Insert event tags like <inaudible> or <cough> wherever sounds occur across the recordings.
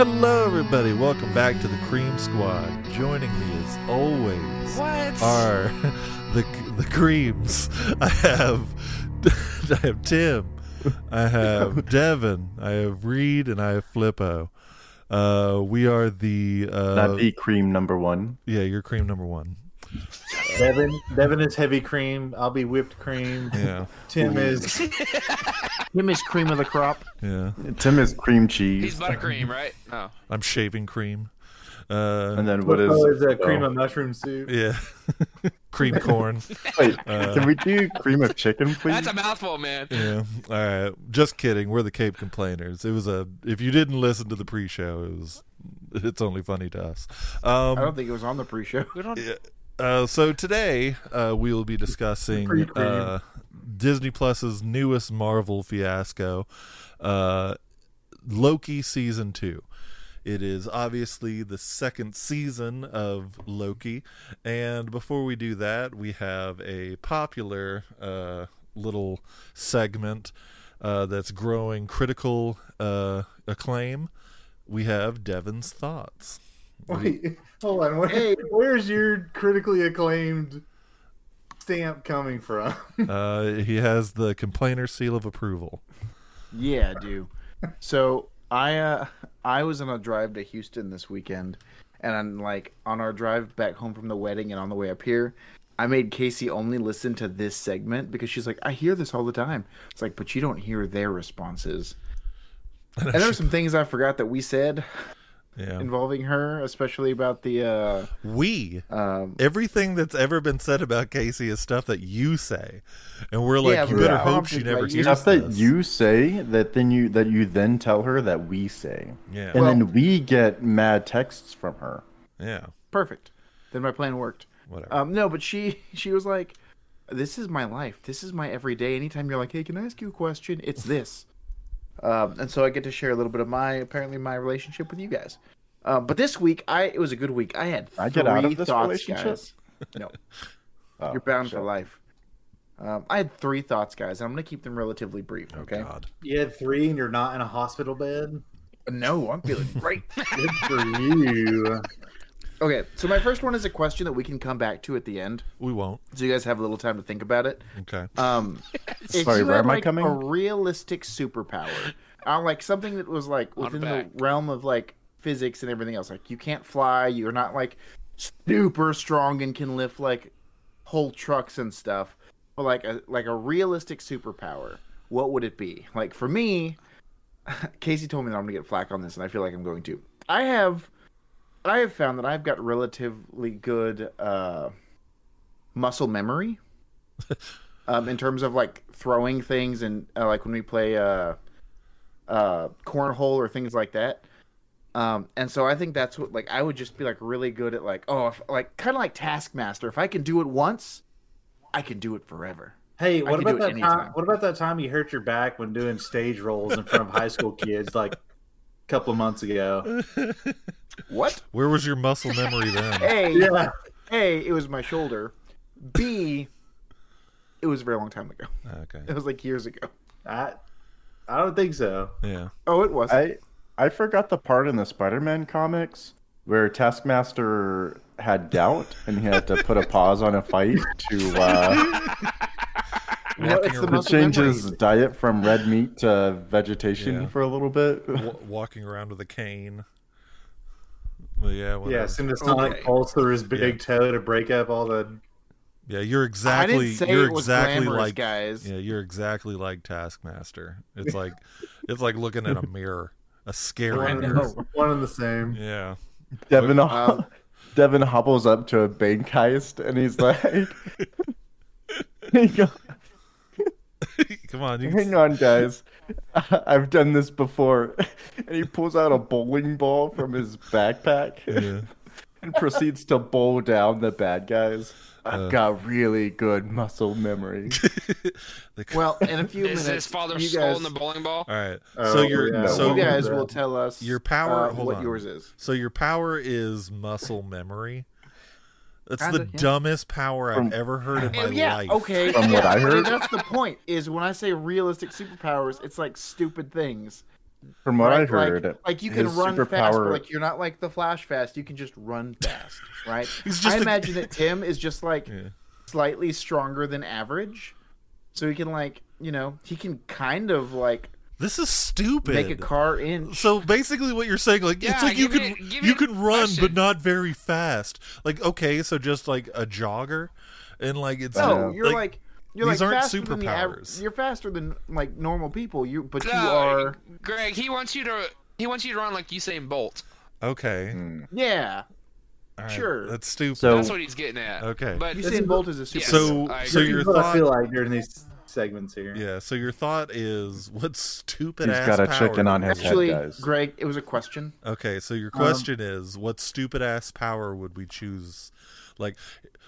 Hello, everybody. Welcome back to the Cream Squad. Joining me, as always, What? are <laughs> the the creams. I have <laughs> I have Tim, I have <laughs> Devin, I have Reed, and I have Flippo. Uh, we are the uh, Not the cream number one. yeah, you're cream number one. Devin, Devin is heavy cream. I'll be whipped cream. Yeah, Tim is <laughs> Tim is cream of the crop. yeah. Tim is cream cheese. He's buttercream, right? No. I'm shaving cream. Uh, and then what is? Flippo is a cream oh. of mushroom soup. yeah, <laughs> cream corn. Wait, Uh, can we do cream of chicken, please? That's a mouthful, man. Yeah. All right. Just kidding. We're the Caped Complainers. It was a. If you didn't listen to the pre-show, it was. It's only funny to us. Um, I don't think it was on the pre-show. We don't. yeah. Uh, so today uh, we will be discussing uh, Disney Plus's newest Marvel fiasco, uh, Loki season two. It is obviously the second season of Loki, and before we do that, we have a popular uh, little segment uh, that's growing critical uh, acclaim. We have Devin's thoughts. Wait, hold on. Where, Hey. Where's your critically acclaimed stamp coming from? Uh, he has the complainer seal of approval. Yeah, I do. So I uh I was on a drive to Houston this weekend, and I'm like on our drive back home from the wedding and on the way up here, I made Casey only listen to this segment because she's like, I hear this all the time. It's like, but you don't hear their responses. <laughs> And there were some things I forgot that we said Yeah. involving her, especially about the uh We um everything that's ever been said about Casey is stuff that you say, and we're like, Yeah, you better yeah, hope she never like, hears Stuff that this. you say that then you that you then tell her that we say, Yeah. and Well- then we get mad texts from her. yeah. perfect. Then my plan worked. Whatever. Um, no, but she <laughs> she was like, "This is my life. This is my everyday. Anytime you're like, hey, can I ask you a question? It's this." Um, and so I get to share a little bit of my apparently my relationship with you guys. Um, but this week, I it was a good week. I had I get out of three this thoughts, relationship? guys. No, <laughs> Oh, you're bound for life. Um, I had three thoughts, guys, and I'm gonna keep them relatively brief. oh Okay? God. You had three, and you're not in a hospital bed. No, I'm feeling great. <laughs> Good for you. Okay, so my first one is a question that we can come back to at the end, We won't. so you guys have a little time to think about it. Okay. Um, <laughs> if Sorry, you where had, am I like, coming? A realistic superpower, uh, like something that was like within the realm of like physics and everything else. Like you can't fly, you're not like super strong and can lift like whole trucks and stuff. But like a like a realistic superpower, what would it be? Like for me, <laughs> Casey told me that I'm gonna get flack on this, and I feel like I'm going to. I have, I have found that I've got relatively good uh, muscle memory <laughs> um, in terms of like throwing things and uh, like when we play uh, uh, cornhole or things like that. Um, and so I think that's what like I would just be like really good at like oh if, like kind of like Taskmaster. If I can do it once, I can do it forever. Hey, what about that anytime. time? What about that time you hurt your back when doing stage roles in front of high school kids, like a couple of months ago? <laughs> What? Where was your muscle memory then? <laughs> A, Yeah. A, it was my shoulder. B, it was a very long time ago. Okay. It was like years ago. I, I don't think so. Yeah. Oh, it was. I I forgot the part in the Spider-Man comics where Taskmaster had doubt and he had to put a pause on a fight to uh, <laughs> No, it's the to change his diet from red meat to vegetation Yeah. for a little bit. wa- walking around with a cane. Well, yeah. Whatever. Yeah, send a sonic Okay. pulse through his big toe to break up all the. Yeah. You're I exactly. didn't say you're it was exactly glamorous, like. guys. Yeah. You're exactly like Taskmaster. It's like, <laughs> it's like looking at a mirror, a scary I mirror. One and the same. Yeah. Devin Um, <laughs> Devin hobbles up to a bank heist and he's like, <laughs> he go, <laughs> Come on. You "Hang on, guys, <laughs> I've done this before." <laughs> And he pulls out a bowling ball from his backpack Yeah. and proceeds to bowl down the bad guys. I've Uh. got really good muscle memory. The- Well, in a few Is minutes, his father you skull guys, in the bowling ball? All right. Oh, so you're yeah. so you guys will tell us Your power- uh, hold what on. yours is. So your power is muscle memory. That's Kinda, the yeah. dumbest power I've From- ever heard in my yeah, life. okay. From what yeah, I heard. That's the point. Is when I say realistic superpowers, it's like stupid things. From what I right? Like- heard, like, you can his run fast, but superpower- like you're not like the Flash fast. You can just run fast, right? <laughs> He's just I a- imagine that <laughs> Tim is just like Yeah. slightly stronger than average, so he can like you know he can kind of like This is stupid. make a car in. So basically, what you're saying, like, it's like you give can me- you me can run, question. but not very fast. Like, okay, so just like a jogger, and like it's No, Uh, you're like, you're like these like aren't faster than aver- superpowers. You're faster than like normal people. You but you are Greg. He wants you to. He wants you to run like Usain Bolt. okay. Hmm. yeah. all right, Sure. that's stupid. So- That's what he's getting at. Okay. But Usain Bolt is a super. Yes, So- I so agree. your This is I feel like during these segments here. yeah. So your thought is, <laughs> what stupid He's ass got a power chicken on his Actually, head, guys. Greg, it was a question. Okay, so your Um, question is, what stupid ass power would we choose? Like,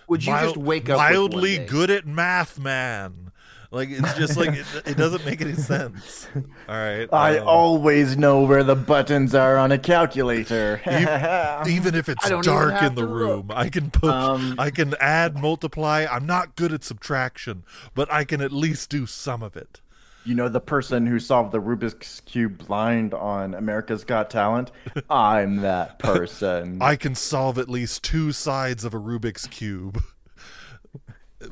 Would you just wake up with one mildly day? good at math, man? Like it's just like it, it doesn't make any sense. <laughs> All right, I um, always know where the buttons are on a calculator. <laughs> even if it's I don't even dark in the to room, I can put, Um, I can add, multiply. I'm not good at subtraction, but I can at least do some of it. you know the person who solved the Rubik's cube blind on America's Got Talent? I'm that <laughs> person. I can solve at least two sides of a Rubik's cube.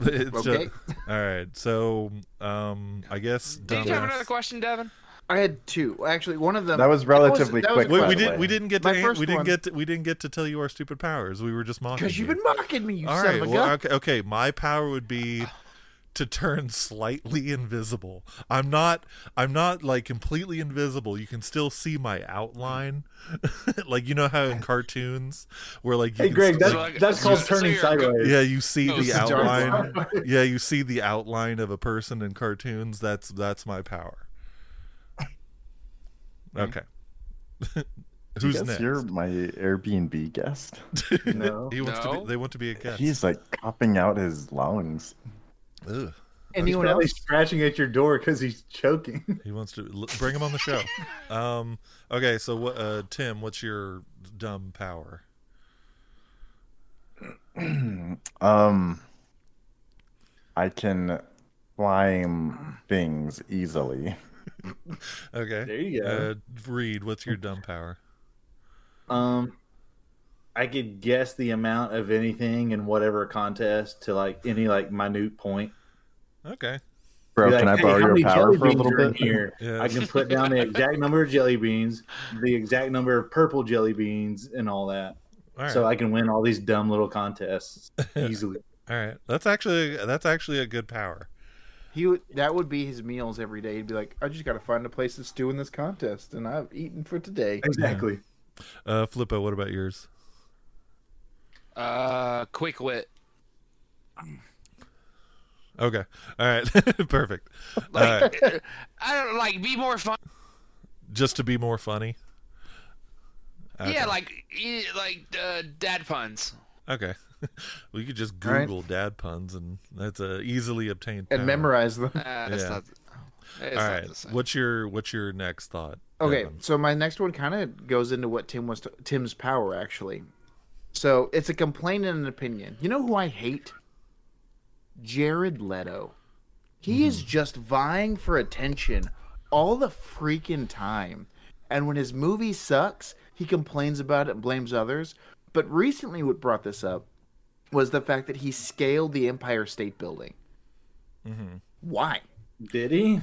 It's Okay. just- all right, so um, I guess. Did you have another question, Devin? I had two. Actually, one of them. That was relatively that quick, Wait, by we didn't. We didn't get My to. first We didn't one- get. To, we didn't get to tell you our stupid powers. We were just mocking. because you've been mocking me, you All son right. of a Well, gun. okay, okay. My power would be <sighs> to turn slightly invisible. I'm not. I'm not like completely invisible. You can still see my outline. <laughs> like you know how in cartoons where like you Hey, Greg, still- that's, like- that's called turning you're a good- sideways. yeah, you see Oh, the outline. dark. <laughs> yeah, you see the outline of a person in cartoons. That's that's my power. Hmm. Okay. <laughs> Who's Guess next? You're my Airbnb guest. No. he wants to be. They want to be a guest. He's like copping out his lungs. Ugh. Anyone probably else? scratching at your door because he's choking. <laughs> He wants to l- bring him on the show. <laughs> Um, okay, so what, uh, Tim? What's your dumb power? <clears throat> Um, I can climb things easily. <laughs> Okay, There you go. Uh, Reed, what's your dumb power? Um, I could guess the amount of anything in whatever contest to like any like minute point. Okay, Bro, Be can I "Hey, borrow how your power jelly for a little bit? Here, <laughs> Yeah. I can put down the exact number of jelly beans, the exact number of purple jelly beans, and all that, all right, so I can win all these dumb little contests <laughs> easily. all right. That's actually that's actually a good power. He would, that would be his meals every day. He'd be like, I just got to find a place to stew in this contest, and I've eaten for today. exactly. Uh, Flippo, what about yours? Uh, quick wit. Okay, all right, <laughs> perfect. Uh, Like, <laughs> I don't like be more fun. just to be more funny. Okay. Yeah, like like uh, dad puns. okay. <laughs> we could just All right. Google dad puns, and that's a easily obtained. And power. memorize them. Uh, Yeah. not. It's All not right, the what's your what's your next thought? Okay, Devin? so my next one kind of goes into what Tim was Tim's power actually. So it's a complaint and an opinion. You know who I hate? Jared Leto. He is mm-hmm. just vying for attention all the freaking time. And when his movie sucks, he complains about it and blames others. But recently, what brought this up was the fact that he scaled the Empire State Building. Mm-hmm. Why? Did he?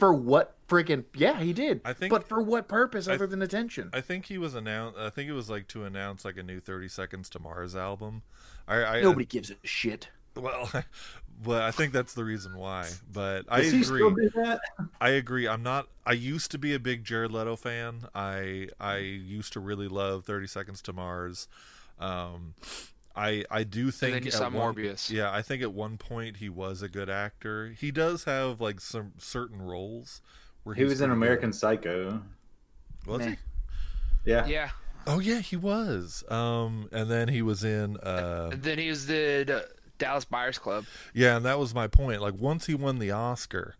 For what freaking? Yeah, he did. I think- but for what purpose I- other than attention? I think he was announced. I think it was like to announce like a new Thirty Seconds to Mars album. I, I Nobody gives a shit. well, <laughs> but I think that's the reason why. But I Does he agree. still do that? I agree. I'm not. I used to be a big Jared Leto fan. I I used to really love Thirty Seconds to Mars. Um, I I do think then you at saw one- Morbius. Yeah, I think at one point he was a good actor. He does have like some certain roles where He was in pretty good. American Psycho. Was Meh. he? Yeah. Yeah. Oh yeah, he was. Um, and then he was in. Uh, And then he was the, the Dallas Buyers Club. yeah, and that was my point. Like once he won the Oscar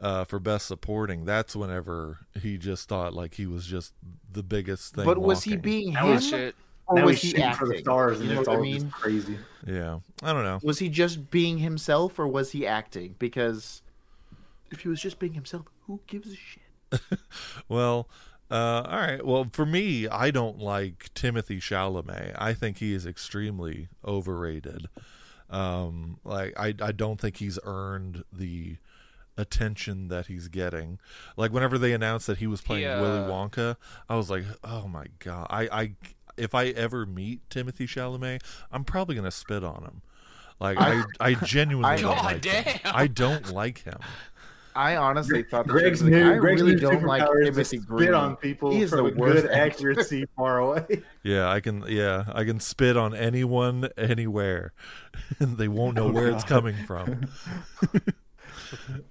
uh, for Best Supporting, that's whenever he just thought like he was just the biggest thing. But was he being him, was Shit. Or now was he acting? for the stars, and You know it's what I all mean? crazy. Yeah, I don't know. Was he just being himself, or was he acting? Because if he was just being himself, who gives a shit? <laughs> Well, uh, all right. Well, for me, I don't like Timothy Chalamet. I think he is extremely overrated. Um, like I, I don't think he's earned the attention that he's getting. Like whenever they announced that he was playing He, Willy Wonka, I was like, oh my god. I, I, if I ever meet Timothy Chalamet, I'm probably gonna spit on him. Like I, I <laughs> genuinely I- don't God like him. damn. I don't like him. I honestly thought that Greg's like, new, I Greg's really new don't like superpower is to Timothy spit on people He is from the a worst good accuracy <laughs> far away. Yeah, I can. Yeah, I can spit on anyone, anywhere, <laughs> and they won't know where it's coming from.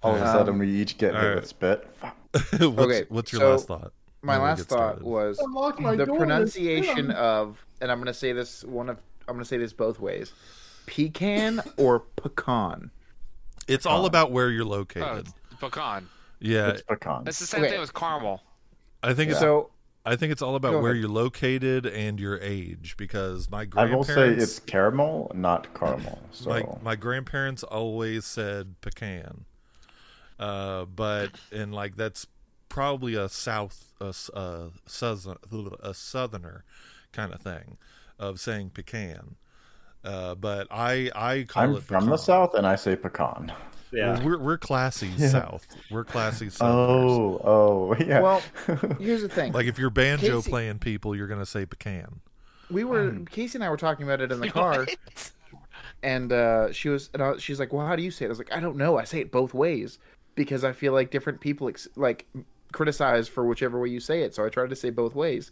All of a Um, sudden, we each get hit alright. with spit. Fuck. what's, Okay, what's your so last thought? My last thought was my the pronunciation of, and I'm going to say this one of, I'm going to say this both ways, pecan or pecan. it's all about where you're Oh, located. it's pecan. yeah, It's pecan. That's the same Okay. thing with caramel. I think it's. So I think it's all about where you're located and your age because my I grandparents. will say it's caramel, not caramel. So my my grandparents always said pecan, uh, but and like that's probably a south a, s- a southern a southerner kind of thing of saying pecan. Uh, but I I call I'm it from the south, and I say pecan. Yeah. Well, we're we're classy <laughs> south. We're classy south. Oh, oh, yeah. Well, <laughs> here's the thing. Like if you're banjo Casey- playing people, you're gonna say pecan. we were Casey and I were talking about it in the <laughs> car, What? and uh, she was, and I, she's like, "Well, how do you say it?" I was like, "I don't know. I say it both ways because I feel like different people ex- like criticize for whichever way you say it. So I tried to say both ways."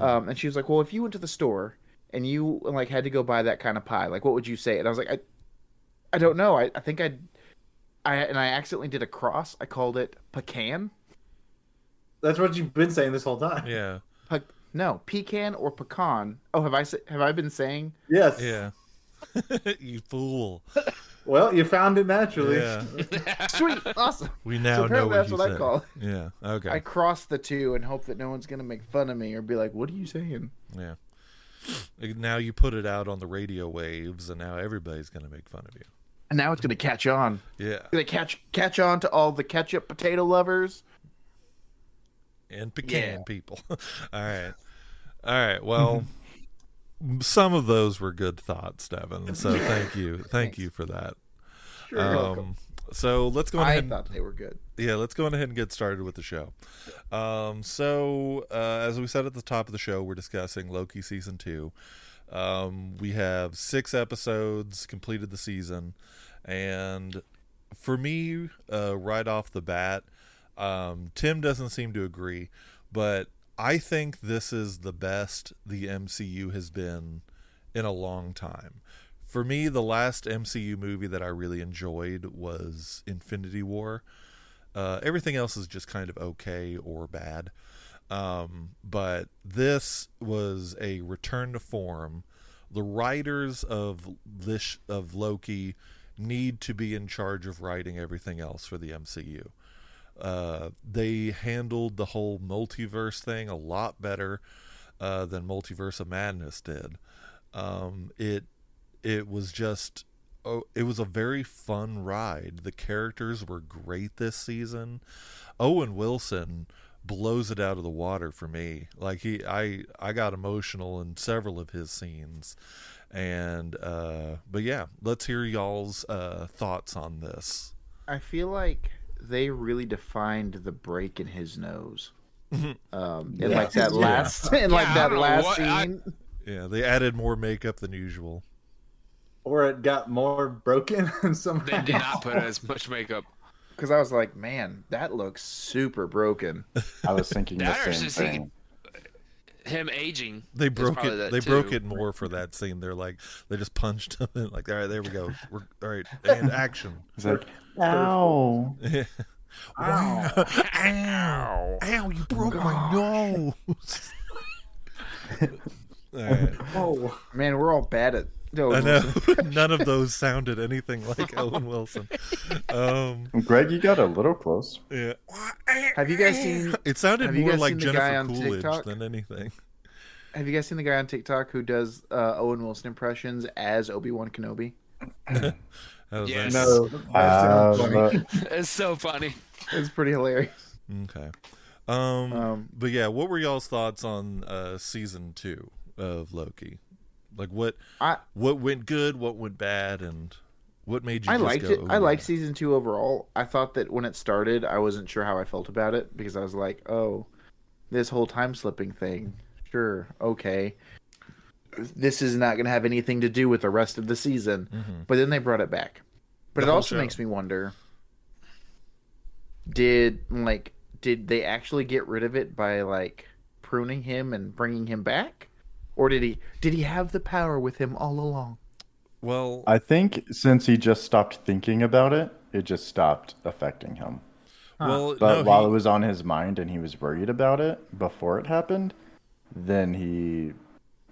Um, and she was like, "Well, if you went to the store and you like had to go buy that kind of pie, like what would you say?" And I was like, "I, I don't know. I, I think I'd." I, and I accidentally did a cross. I called it pecan. That's what you've been saying this whole time. Yeah, Pe- no, pecan or pecan. Oh, have I sa- have I been saying? Yes. yeah. <laughs> you fool. <laughs> Well, you found it naturally. Yeah. <laughs> Sweet, awesome. We now So know what that's you what I call it. Yeah. Okay. I cross the two and hope that no one's gonna make fun of me or be like, "What are you saying?" Yeah. Now you put it out on the radio waves, and now everybody's going to make fun of you. And now it's gonna catch on. Yeah. It's gonna catch catch on to all the ketchup potato lovers. And pecan Yeah. people. <laughs> All right. All right. Well, <laughs> some of those were good thoughts, Devin. So <laughs> thank you. Thank Thanks. you for that. Welcome. Um, so let's go I ahead. and- thought they were good. yeah, let's go ahead and get started with the show. Um, so, uh, as we said at the top of the show, we're discussing Loki season two. Um, we have six episodes completed the season, and for me, uh, right off the bat, um, Tim doesn't seem to agree, but I think this is the best the MCU has been in a long time. For me, the last MCU movie that I really enjoyed was Infinity War. Uh, everything else is just kind of okay or bad. Um, but this was a return to form. The writers of this of Loki need to be in charge of writing everything else for the MCU. Uh, they handled the whole multiverse thing a lot better uh, than Multiverse of Madness did. Um, it it was just oh, it was a very fun ride. The characters were great this season. Owen Wilson blows it out of the water for me. Like he I I got emotional in several of his scenes. And uh but yeah, let's hear y'all's uh thoughts on this. I feel like they really defined the break in his nose. Um, in like that <laughs> Yeah. last, <laughs> in like Yeah, that last what- I- scene. Yeah, they added more makeup than usual. Or it got more broken <laughs> somehow. They did not put as much makeup. Because I was like, man, that looks super broken. I was thinking the That or same just he thing. Him aging. They broke it. They too. broke it more for that scene. They're like, they just punched him in. Like, all right, there we go. We're all right, <laughs> and action. It's like, ow. Ow! Ow! <laughs> Ow! You broke my nose. <laughs> all right. Oh, Man, we're all bad at. No, I know <laughs> none of those sounded anything like <laughs> Owen Wilson. Um, Greg, you got a little close. yeah, Have you guys seen? it sounded more like seen the guy Jennifer Coolidge TikTok? than anything. Have you guys seen the guy on TikTok who does uh, Owen Wilson impressions as Obi Wan Kenobi? <laughs> How was Yes. no. Uh, funny. It's so funny. It's pretty hilarious. Okay. Um, Um, but yeah, what were y'all's thoughts on uh season 2 of Loki? Like what I what went good, what went bad and what made you I just liked go, it. I "Ooh." liked season two overall. I thought that when it started, I wasn't sure how I felt about it because I was like, "Oh, this whole time slipping thing, sure, okay, this is not going to have anything to do with the rest of the season." Mhm. But then they brought it back. But The it also show. makes me wonder: did like did they actually get rid of it by like pruning him and bringing him back, or did he did he have the power with him all along? Well, I think since he just stopped thinking about it, it just stopped affecting him. well, But no, while he- it was on his mind and he was worried about it before it happened, then he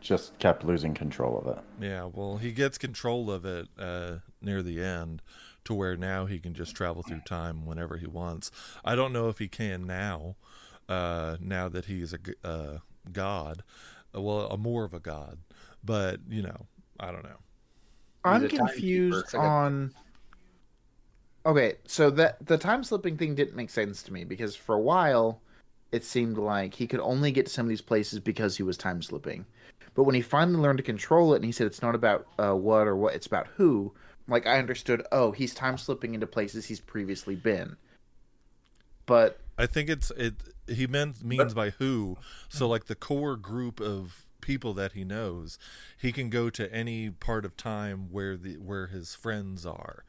just kept losing control of it. Yeah, well, he gets control of it uh, near the end to where now he can just travel through time whenever he wants. I don't know if he can now, uh, now that he's a g- uh, god. Well, a more of a god, but you know, I don't know. I'm confused It's like a- on. Okay, so that the time slipping thing didn't make sense to me because for a while, it seemed like he could only get to some of these places because he was time slipping. But when he finally learned to control it, and he said it's not about uh, what or what, it's about who. Like I understood, oh, he's time slipping into places he's previously been. But I think it's it. He meant means by who. So like the core group of people that he knows, he can go to any part of time where the where his friends are.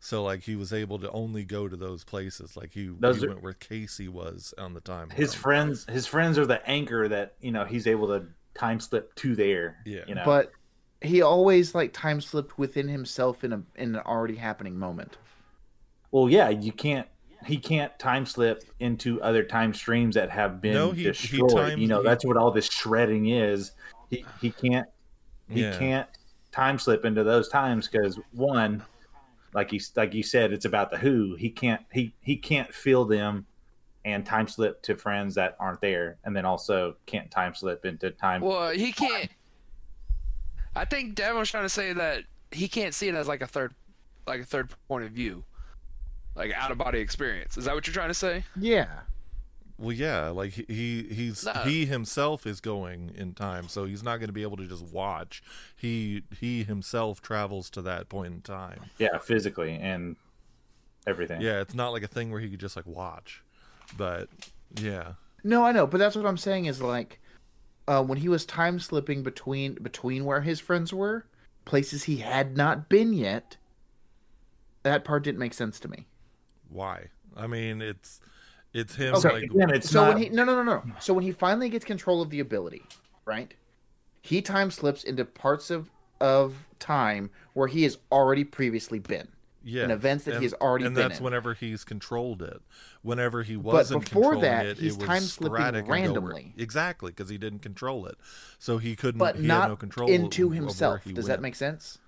So like he was able to only go to those places. Like he, Those he are- went where Casey was on the time. His friends, his friends are the anchor that you know he's able to time slip to there. Yeah. you know. but he always like time slipped within himself in a in an already happening moment. well, yeah, you can't. He can't time slip into other time streams that have been No, he- he destroyed. you know, he- that's what all this shredding is. He he can't he Yeah. can't time slip into those times because one, like you like you said, it's about the who. He can't he he can't feel them and time slip to friends that aren't there, and then also can't time slip into time. Well, he can't. I think Devin was trying to say that he can't see it as like a third, like a third point of view, like out of body experience. Is that what you're trying to say? Yeah. Well, yeah, like he, he he's No. he himself is going in time, so he's not going to be able to just watch. He he himself travels to that point in time. yeah, physically and everything. Yeah, it's not like a thing where he could just like watch. But yeah, No, I know, but that's what I'm saying is like uh, when he was time slipping between between where his friends were, places he had not been yet. That part didn't make sense to me. Why? I mean, it's it's him Okay, like Again, it's so not. when he no no no no. So when he finally gets control of the ability, right? He time slips into parts of of time where he has already previously been. yeah, in events that he has already and that's in. whenever he's controlled it. Whenever he wasn't before that, it, he's it time slipping and randomly. exactly, because he didn't control it, so he couldn't. But he not had no control into himself. Does that make sense?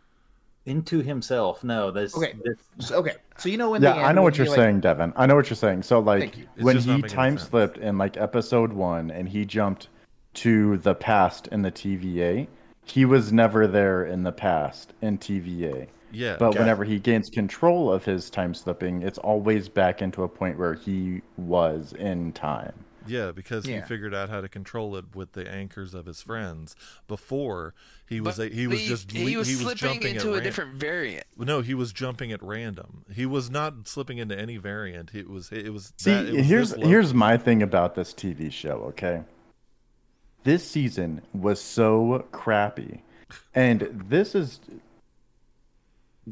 Into himself. No, this. Okay. this So, okay. So you know in yeah, the I know what you're like- saying, Devin. I know what you're saying. So like Thank you. It's when he time sense. slipped in like episode one and he jumped to the past in the TVA, he was never there in the past in TVA. Yeah, But okay. whenever he gains control of his time slipping, it's always back into a point where he was in time. Yeah, because he figured out how to control it with the anchors of his friends. Before he was But a, he was just he le- was he was slipping jumping into a ran- different variant. No, he was jumping at random. He was not slipping into any variant. It was it was See, that, it was here's here's my thing about this TV show, okay? This season was so crappy. And this is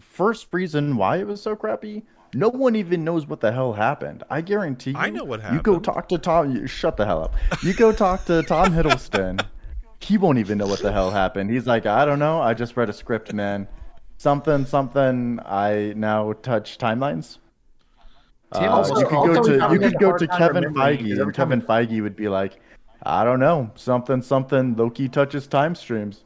first reason why it was so crappy. No one even knows what the hell happened. I guarantee you. I know what happened. You go talk to Tom. You, shut the hell up. You go talk to Tom Hiddleston. <laughs> He won't even know what the hell happened. He's like, I don't know. I just read a script, man. Something, something. I now touch timelines. Uh, also- you could go to you could go to Kevin Feige, and Kevin Feige would be like, "I don't know, something, something. Loki touches time streams.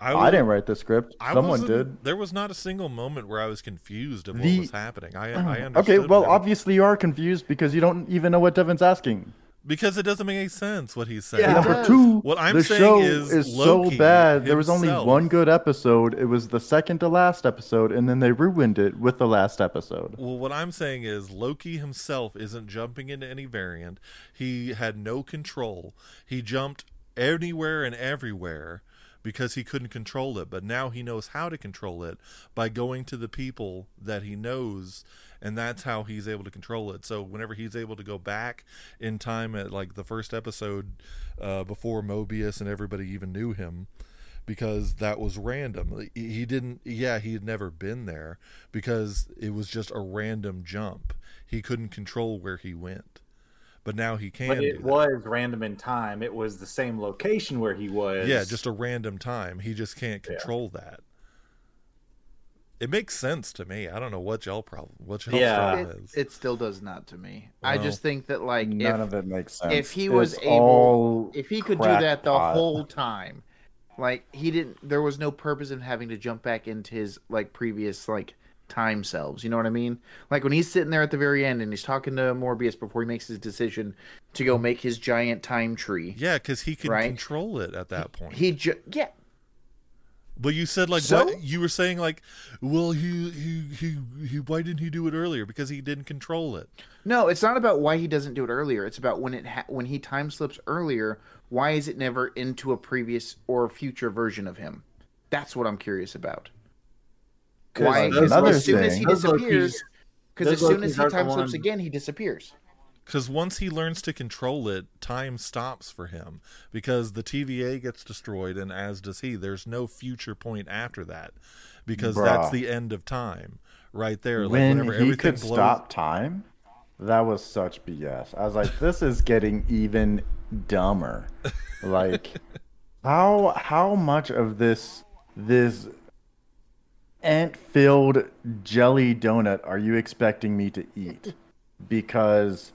I, was- didn't write the script. I Someone did." There was not a single moment where I was confused of what The- was happening. I I oh. understood. Okay, well, whatever- obviously you are confused because you don't even know what Devin's asking. because it doesn't make any sense what he's saying. Yeah. Number two, What I'm the saying show is so Loki bad. There was only one good episode. It was the second to last episode, and then they ruined it with the last episode. Well, what I'm saying is Loki himself isn't jumping into any variant. He had no control. He jumped anywhere and everywhere because he couldn't control it. But now he knows how to control it by going to the people that he knows, and that's how he's able to control it. So whenever he's able to go back in time at like the first episode uh, before Mobius and everybody even knew him, because that was random. He didn't, yeah, he had never been there because it was just a random jump. He couldn't control where he went, but now he can. But it was random in time. It was the same location where he was. yeah, just a random time. He just can't Yeah. control that. It makes sense to me. I don't know what y'all problem, what y'all Yeah. problem It, is. it still does not to me. I just think that like None if, of it makes sense. if he was able- if he could do that the crackpot. whole time, like he didn't, there was no purpose in having to jump back into his like previous like time selves. You know what I mean? Like when he's sitting there at the very end and he's talking to Mobius before he makes his decision to go make his giant time tree. yeah, because he can Right. control it at that point. He ju- yeah, But you said like So? what you were saying like, well, he, he he he why didn't he do it earlier? Because he didn't control it. No, it's not about why he doesn't do it earlier. It's about when it ha- when he time slips earlier. Why is it never into a previous or future version of him? That's what I'm curious about. 'Cause Why? Because Another as soon as he those disappears, because as soon as he time slips again, he disappears. Because once he learns to control it, time stops for him. Because the TVA gets destroyed, and as does he. There's no future point after that, because that's the end of time, right there. Like when whenever he everything could blows. stop time, that was such BS. I was like, this is getting even dumber. <laughs> Like, how how much of this this ant filled jelly donut are you expecting me to eat? Because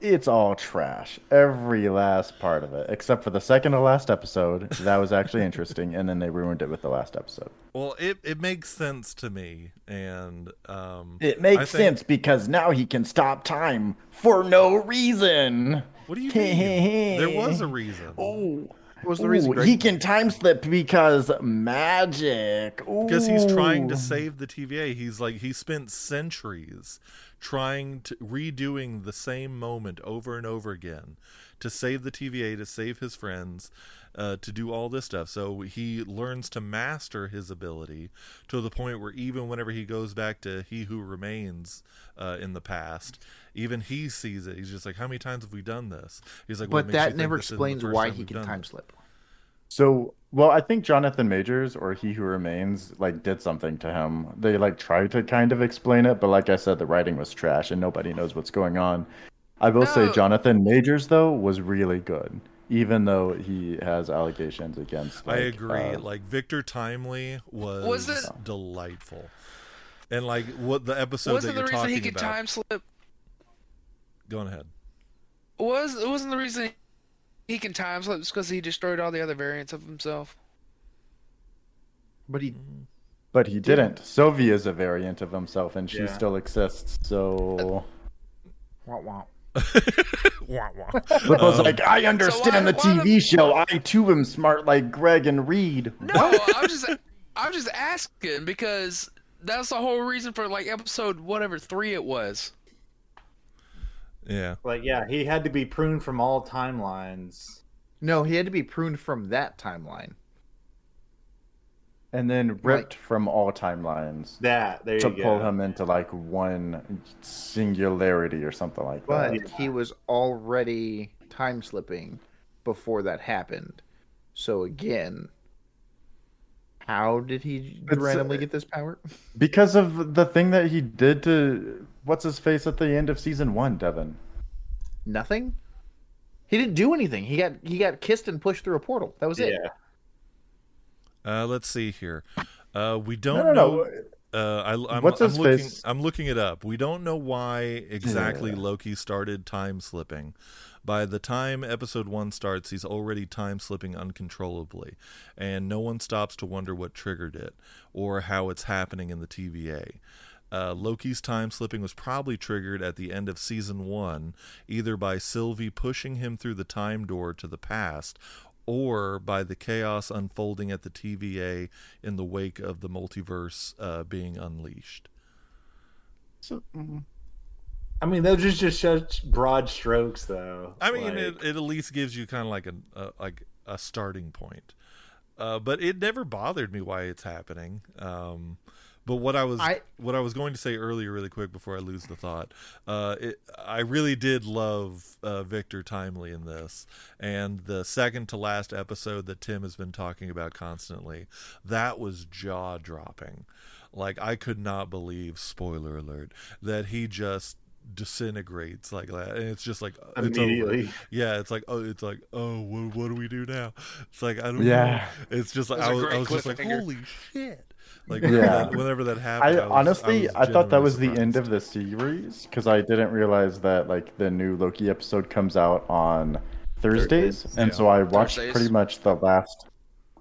it's all trash. Every last part of it, except for the second to last episode. That was actually interesting, and then they ruined it with the last episode. Well, it it makes sense to me, and um, It makes I think- sense because now he can stop time for no reason. What do you <laughs> mean? there was a reason. Oh, What was the reason? Greg? he can time slip because magic. because he's trying to save the TVA. He's like he spent centuries trying to redoing the same moment over and over again to save the TVA, to save his friends, uh, to do all this stuff. So he learns to master his ability to the point where even whenever he goes back to He Who Remains uh, in the past, even he sees it. He's just like, how many times have we done this? He's like, but makes that never this isn't the explains why he can time slip. So, well, I think Jonathan Majors or He Who Remains like did something to him. They like tried to kind of explain it, but like I said, the writing was trash and nobody knows what's going on. I will say Jonathan Majors though was really good, even though he has allegations against. I agree. uh, like Victor Timely was, Was it- delightful, and like what the episode wasn't that the you're reason talking he could about. time slip? Go ahead. Was it wasn't the reason he can time slip because he destroyed all the other variants of himself? But he but he didn't. Sylvie is a variant of himself, and she Yeah. still exists. So wah, wah. Wah, wah. Flip was Um, like, I understand why- the why TV show. I too am smart like Greg and Reed. No, I'm just I'm just asking because that's the whole reason for like episode whatever three it was. yeah. Like, yeah, he had to be pruned from all timelines. No, he had to be pruned from that timeline. And then ripped from all timelines That there to pull go. him into like one singularity or something like But that. But he was already time slipping before that happened. So again, how did he It's, uh, randomly get this power? Because of the thing that he did to what's his face at the end of season one, Devin. Nothing. He didn't do anything. He got he got kissed and pushed through a portal. That was it. Yeah. Uh, let's see here. Uh, we don't No, no, know. no. Uh, I, I'm, What's I'm his looking. face? I'm looking it up. We don't know why exactly Yeah. Loki started time slipping. By the time episode one starts, he's already time slipping uncontrollably, and no one stops to wonder what triggered it or how it's happening in the TVA. Uh, Loki's time slipping was probably triggered at the end of season one, either by Sylvie pushing him through the time door to the past, or by the chaos unfolding at the TVA in the wake of the multiverse uh, being unleashed. So, mm, I mean, those are just such broad strokes, though. I mean, Like, it, it at least gives you kind of like a, a like a starting point. Uh, but it never bothered me why it's happening. Um, but what I was I- what I was going to say earlier, really quick before I lose the thought, uh, it, I really did love uh, Victor Timely in this, and the second to last episode that Tim has been talking about constantly, that was jaw dropping. Like I could not believe, spoiler alert, that he just disintegrates like that, and it's just like it's over. immediately. Yeah, it's like oh, it's like oh, what, what do we do now? It's like I don't Yeah. know. It's just like That's I a was, I was just like holy shit. Like Yeah. whenever, that, whenever that happened, I I, was, honestly, was I, thought that genuinely was the end of the series because I didn't realize that like the new Loki episode comes out on Thursdays, Thursdays, and yeah. so I watched Thursdays. pretty much the last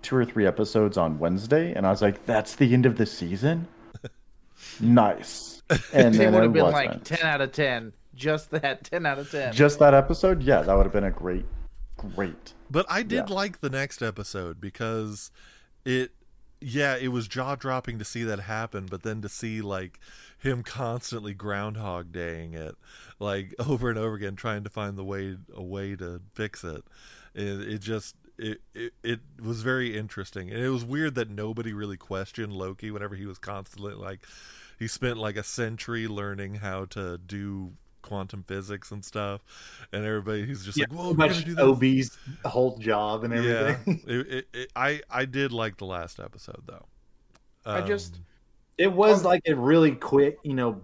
two or three episodes on Wednesday, and I was like, "That's the end of the season." <laughs> nice. And it would have been wasn't. like 10 out of 10. Just that <laughs> 10 out of 10. Just that episode, yeah, that would have been a great, great. But I did Yeah. like the next episode because it, yeah, it was jaw dropping to see that happen, but then to see like him constantly groundhog daying it, like <laughs> over and over again, trying to find the way a way to fix it. It, it just it, it it was very interesting, and it was weird that nobody really questioned Loki whenever he was constantly like he spent like a century learning how to do quantum physics and stuff, and everybody he's just Yeah, like, "Whoa, we're gonna much do this." OB's whole job and Yeah, everything. <laughs> it, it, it, I I did like the last episode though. I just- Um, It was like a really quick, you know,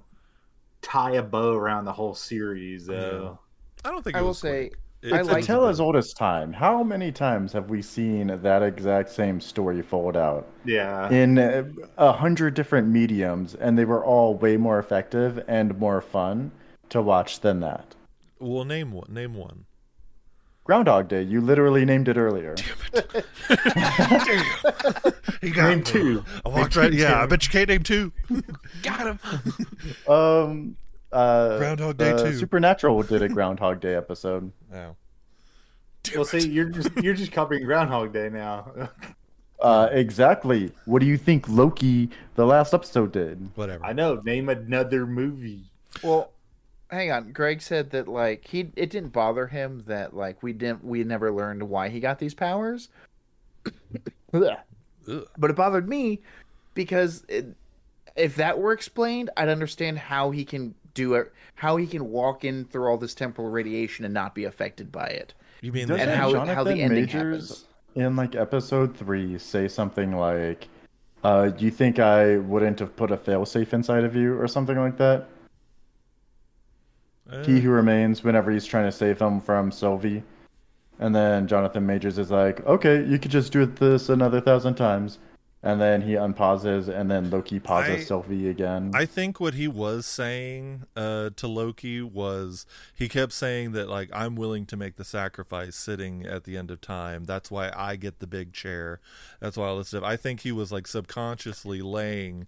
tie a bow around the whole series, though. I don't think I will was say, quick. It- I It's like a tale as old as time. How many times have we seen that exact same story fold out Yeah. in uh, a hundred different mediums, and they were all way more effective and more fun to watch than that? Well, name one. Name one. Groundhog Day. You literally named it earlier. <laughs> Damn it! <laughs> Damn. He got Name me. two. I walked right. Yeah, I bet you can't name two. <laughs> Got him. Um, uh, Groundhog Day uh, 2. Supernatural did a Groundhog Day episode. Oh. Well, see, you're just you're just copying Groundhog Day now. Uh, exactly. What do you think Loki, the last episode, did? Whatever. I know. Name another movie. well, hang on. Greg said that like he it didn't bother him that like we didn't we never learned why he got these powers. But it bothered me because it, if that were explained, I'd understand how he can do it, how he can walk in through all this temporal radiation and not be affected by it. You mean Doesn't And how- how the Jonathan ending Majors happens. in like episode three say something like, uh, "Do you think I wouldn't have put a failsafe inside of you or something like that?" Uh, He who remains whenever he's trying to save him from Sylvie, and then Jonathan Majors is like, "Okay, you could just do this another thousand times." And then he unpauses, and then Loki pauses I- Sylvie again. I think what he was saying uh, to Loki was he kept saying that like I'm willing to make the sacrifice sitting at the end of time. That's why I get the big chair. That's why all this stuff. I think he was like subconsciously laying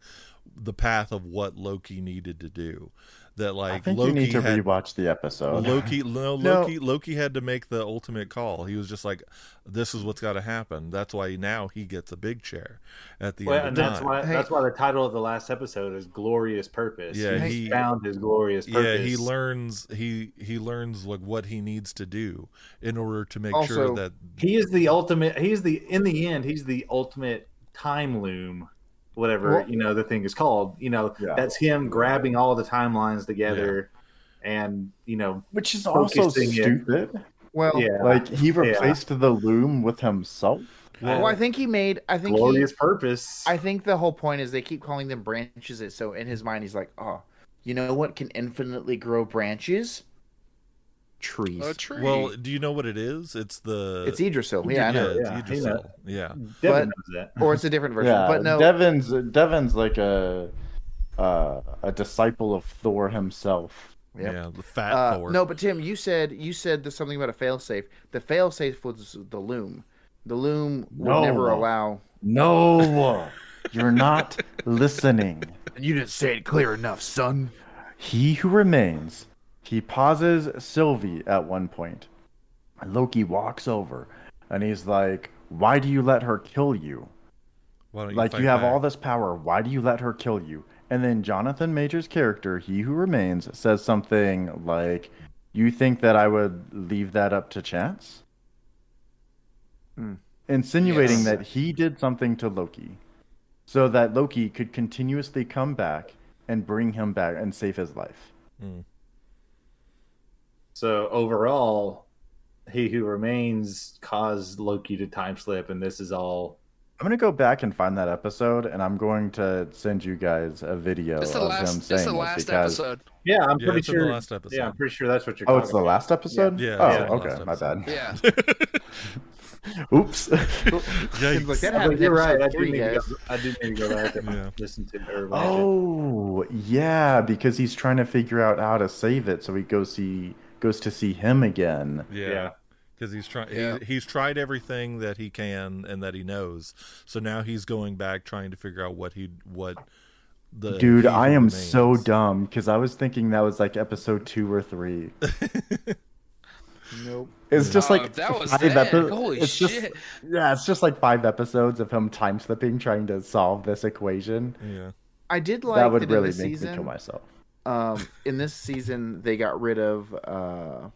the path of what Loki needed to do. That I like think Loki you need to had rewatch the episode. Loki <laughs> no, No. Loki Loki had to make the ultimate call. He was just like this is what's got to happen. That's why now he gets a big chair at the Well, end and of that's time. why Hey. that's why the title of the last episode is "Glorious Purpose." Yeah, He's he- found his glorious yeah he learns he he learns like what he needs to do in order to make Also- sure that He is the ultimate. He's the in the end. He's the ultimate time loom, whatever Well- you know the thing is called. You know, Yeah. that's him grabbing all the timelines together, and you know, Which is also Focusing it. stupid. Well, yeah, Like he replaced the loom with himself. well, I think he made. I think he, glorious purpose. I think the whole point is they keep calling them branches. So in his mind, he's like, "Oh, you know what can infinitely grow branches? Trees. A tree. well do you know what it is it's the it's Yggdrasil. Yeah, I know. it's Yeah, he Yggdrasil. knows. yeah Devin but- knows that. Or it's a different version. Yeah, but no, Devin's Devin's like a uh, a disciple of Thor himself. Yep. yeah the fat uh, Thor no. But Tim, you said you said there's something about a failsafe. The failsafe was the loom. The loom would No. never allow. No, you're not listening. And You didn't say it clear enough, son. He who remains. He pauses Sylvie at one point. Loki walks over and he's like, Why do you let her kill you? Why don't like you have back? all this power. Why do you let her kill you? And then Jonathan Major's character, he who remains, says something like, "You think that I would leave that up to chance?" Hmm. Insinuating Yes. that he did something to Loki, so that Loki could continuously come back and bring him back and save his life. So overall, he who remains caused Loki to time slip, and this is all. I'm gonna go back and find that episode, and I'm going to send you guys a video It's the of him last. saying It's the it last because episode. Yeah, I'm Yeah, pretty it's in the sure. last episode. Yeah, I'm pretty sure that's what you're. oh, it's the talking last episode. Yeah, oh, it's the okay, last my bad. Yeah. <laughs> Oops. <laughs> Yikes. Like that about. happened But you're right. I episode do, three, need to guys. go, I do need to go back and Yeah. listen to or watch it. oh, yeah, because he's trying to figure out how to save it, so he goes see goes to see him again. Yeah. Yeah. Because he's trying, Yeah. he, he's tried everything that he can and that he knows. So now he's going back trying to figure out what he what the Dude, I am so dumb because I was thinking that was like episode two or three. <laughs> Nope. It's just Oh, like that was five then. epi- Holy it's just- shit. yeah, it's just like five episodes of him time slipping trying to solve this equation. Yeah. I did like that would in really this make season, me kill myself. Um in this season they got rid of uh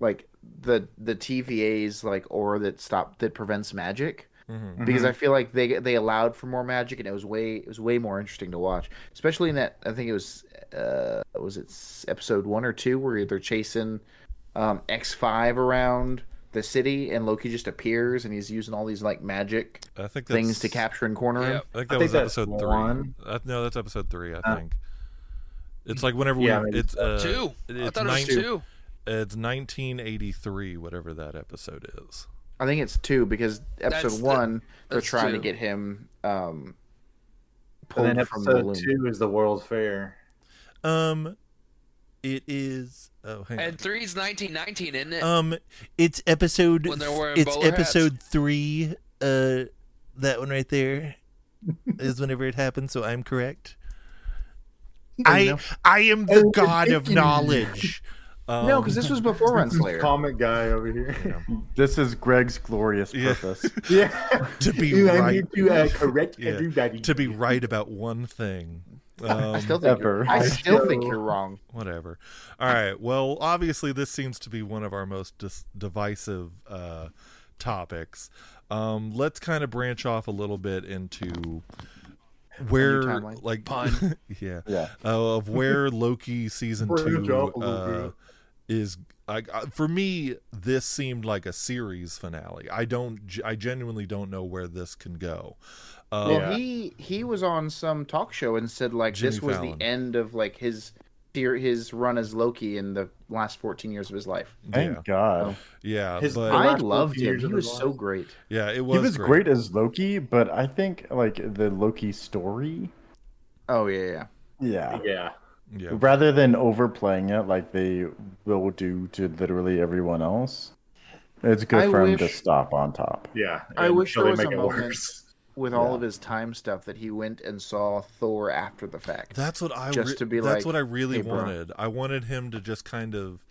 like the the TVA's like aura that stop that prevents magic hmm because I feel like they they allowed for more magic and it was way it was way more interesting to watch especially in that I think it was uh was it episode 1 or 2 where they're chasing um X5 around the city and Loki just appears and he's using all these like magic I think things to capture and corner him. I think that think was that's episode three. one. Uh, no, that's episode three. I Uh, think. It's like whenever yeah, we. maybe It's uh, Two. I It's thought it was two. It's 1983, whatever that episode is. I think it's 2 because episode That's the- 1 they're that's trying to get him um And pulled then from the episode loom. two is the World Fair. Um, it is. Oh, hang on. And three's 1919, isn't it? Um, it's episode. When they're wearing it's bowler hats. episode three. Uh, that one right there <laughs> is whenever it happens. So I'm correct. <laughs> I I am the god of knowledge. Um, <laughs> No, because this was before Renslayer. Comic guy over here. <laughs> This is Greg's glorious Yeah. purpose. yeah. to be You, I'm right, here to uh, correct Yeah. everybody. to be right about one thing. Um, I still think Ever. you're, I still think you're wrong. whatever. All right. Well, obviously, this seems to be one of our most dis- divisive uh, topics. Um, let's kind of branch off a little bit into where, like, Pun. <laughs> yeah, Yeah. uh, of where Loki season two off a little uh, is. I, I, for me, this seemed like a series finale. I don't. I genuinely don't know where this can go. Uh, Well, Yeah. he he was on some talk show and said like Jimmy this was Fallon. the end of like his his run as Loki in the last 14 years of his life. Thank yeah, God. Oh. yeah, His- but I loved him. He was his so great. yeah, it was. he was great. as Loki, but I think like the Loki story, Oh yeah, yeah. yeah, Yeah. Yeah, rather than overplaying it like they will do to literally everyone else, it's good I for him to stop on top. Yeah. I wish there really was a make it moment- worse. With all Yeah. of his time stuff that he went and saw Thor after the fact. That's what I Just re- to be that's like, what I really "Hey, bro." wanted. I wanted him to just kind of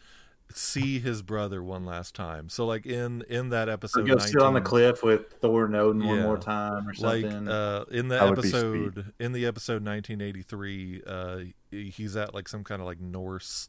see his brother one last time. So like in in that episode, go sit on the cliff with Thor and Odin one more time or Like something. uh, in the That would episode in the episode 1983, uh, he's at like some kind of like Norse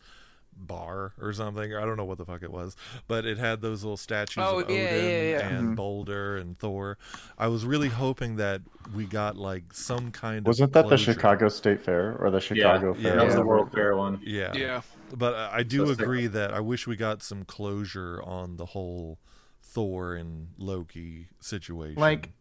bar or something. I don't know what the fuck it was, but it had those little statues Oh, of yeah, Odin yeah, yeah. and Mhm. Boulder and Thor. I was really hoping that we got like some kind of Wasn't of that the closure. Chicago State Fair or the Chicago Yeah, Fair? that was the yeah. World Fair one. Yeah, Yeah. But I I do So sick. agree that I wish we got some closure on the whole Thor and Loki situation. Like,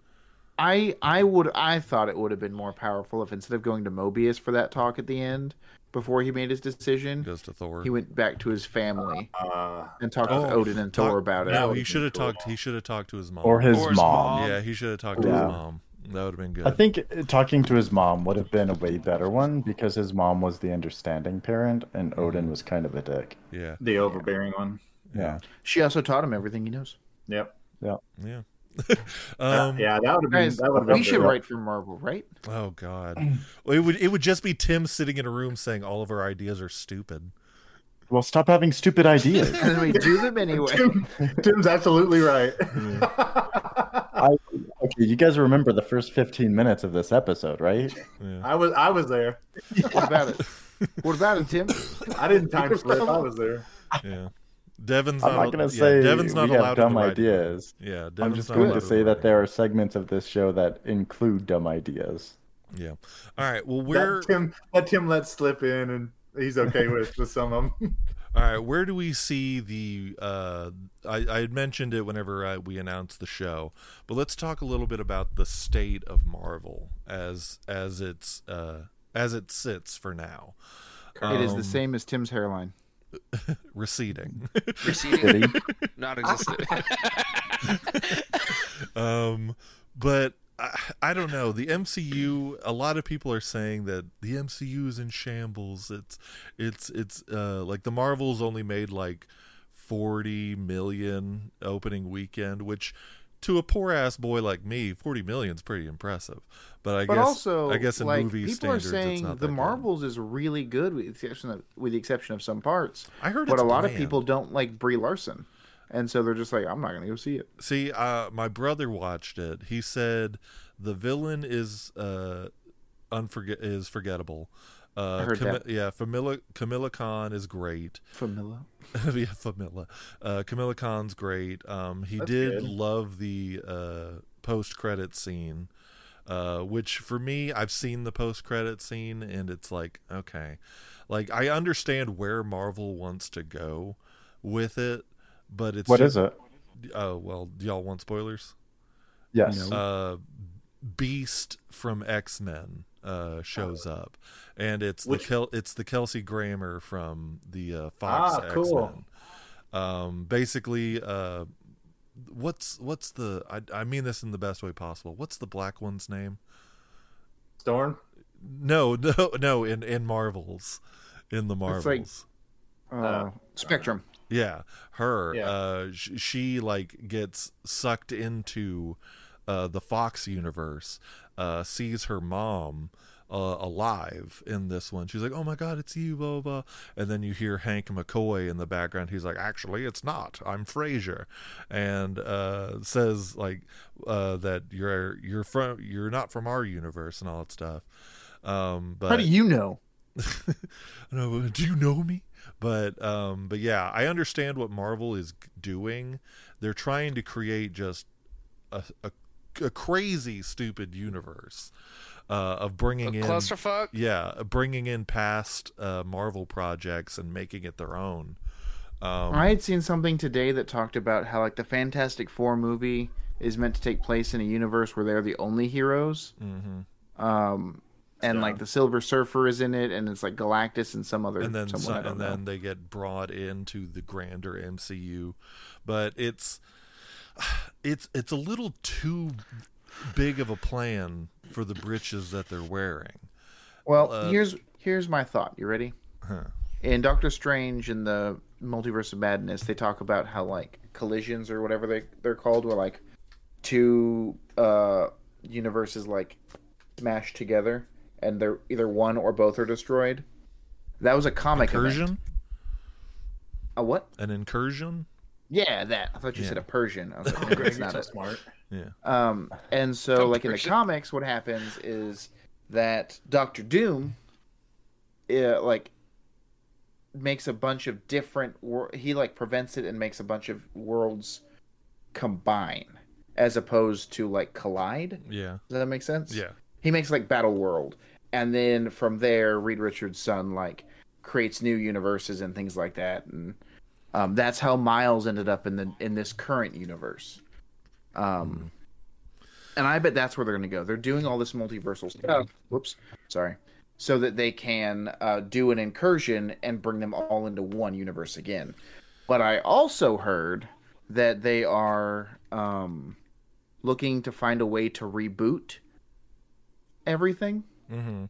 I I would I thought it would have been more powerful if instead of going to Mobius for that talk at the end before he made his decision, goes to Thor. he went back to his family Uh, and talked Oh, with Odin and Thor Talk- about it. No, he should have talked. He should have talked to his mom. or his Or his mom. mom. yeah, he should have talked to his mom. That would have been good. I think talking to his mom would have been a way better one because his mom was the understanding parent and Odin was kind of a dick. yeah, the overbearing one. Yeah. She also taught him everything he knows. Yep. Yep. yeah. <laughs> um, yeah, that would have been. Guys, That would we should write for Marvel, right? Oh God, well, it would it would just be Tim sitting in a room saying all of our ideas are stupid. Well, stop having stupid ideas. <laughs> And we do them anyway. Tim, Tim's absolutely right. <laughs> I, okay, you guys remember the first 15 minutes of this episode, right? Yeah. I was I was there. What about it? What about it, Tim? I didn't time slip. I was there. yeah. Devin's I'm not, not going to yeah, say Devin's not we allowed have dumb in the writing ideas. Yeah, Devin's I'm just not going to say the that there are segments of this show that include dumb ideas. Yeah. All right. Well, where That Tim that Tim let slip in, and he's okay with with some of them. <laughs> <laughs> All right, where do we see the? Uh, I, I had mentioned it whenever uh, we announced the show, but let's talk a little bit about the state of Marvel as as it's uh, as it sits for now. it is Um, the same as Tim's hairline. <laughs> receding. Receding, not existent. <laughs> um, but I, I don't know. The MCU. A lot of people are saying that the MCU is in shambles. It's it's it's uh, like the Marvels only made like forty million opening weekend, which to a poor ass boy like me, forty million is pretty impressive. But I But guess also, I guess in like, movie people standards, are it's saying not the. Marvels is really good, with the exception of, with the exception of some parts. I heard, But it's a lot of people don't like Brie Larson, and so they're just like, I'm not going to go see it. See, uh, my brother watched it. He said the villain is uh, unforget is forgettable. Uh, I heard Cam- that. Yeah, Camilla Camilla Khan is great. Familla. <laughs> yeah, Camilla. Uh, Camilla Khan's great. Um, he That's did good. love the uh, post credit scene, uh, which for me, I've seen the post credit scene, and it's like okay, like I understand where Marvel wants to go with it, but it's What just, is it? Oh well, do y'all want spoilers? Yes. uh, Beast from X Men uh, shows up, and it's Which- the Kel- it's the Kelsey Grammer from the uh, Fox Ah, X cool. Um, basically, uh, what's what's the? I, I mean this in the best way possible. What's the black one's name? Storm. No, <laughs> no, no. In in Marvels, in the It's Marvels. like- Uh, Uh, Spectrum. Yeah, her. Yeah. Uh, sh- she like gets sucked into uh, the Fox universe. Uh, sees her mom uh, alive in this one. She's like, "Oh my god, it's you!" Blah blah. And then you hear Hank McCoy in the background. He's like, "Actually, it's not. I'm Frasier," and uh, says like uh, that you're you're from you're not from our universe and all that stuff. Um, but How do you know? <laughs> no, do you know me? But um, but yeah, I understand what Marvel is doing. They're trying to create just a, a, a crazy, stupid universe uh, of A bringing in clusterfuck. yeah, bringing in past uh, Marvel projects and making it their own. Um, I had seen something today that talked about how like the Fantastic Four movie is meant to take place in a universe where they're the only heroes. mhm. Um, and Yeah. like the Silver Surfer is in it, and it's like Galactus and some other and then someone some, and know. then they get brought into the grander MCU, but it's <sighs> it's it's a little too big of a plan for the britches that they're wearing. Well, uh, here's here's my thought. You ready? Huh. In Doctor Strange in the Multiverse of Madness, they talk about how like collisions or whatever they they're called, where like two uh universes like smash together and they're either one or both are destroyed. That was a comic Incursion, event. A what? an incursion. Yeah, that. I thought you Yeah. said a Persian. I was like, <laughs> that's not so it. smart. Yeah, Um, and so, Don't like in the it. comics, what happens is that Doctor Doom, uh, like, makes a bunch of different. Wor- he like prevents it and makes a bunch of worlds combine, as opposed to like collide. yeah, Does that make sense? yeah. He makes like Battle World, and then from there, Reed Richards' son like creates new universes and things like that, and um, that's how Miles ended up in the in this current universe. Um, and I bet that's where they're going to go. They're doing all this multiversal stuff. Whoops, sorry, so that they can uh, do an incursion and bring them all into one universe again. But I also heard that they are um, looking to find a way to reboot everything. hmm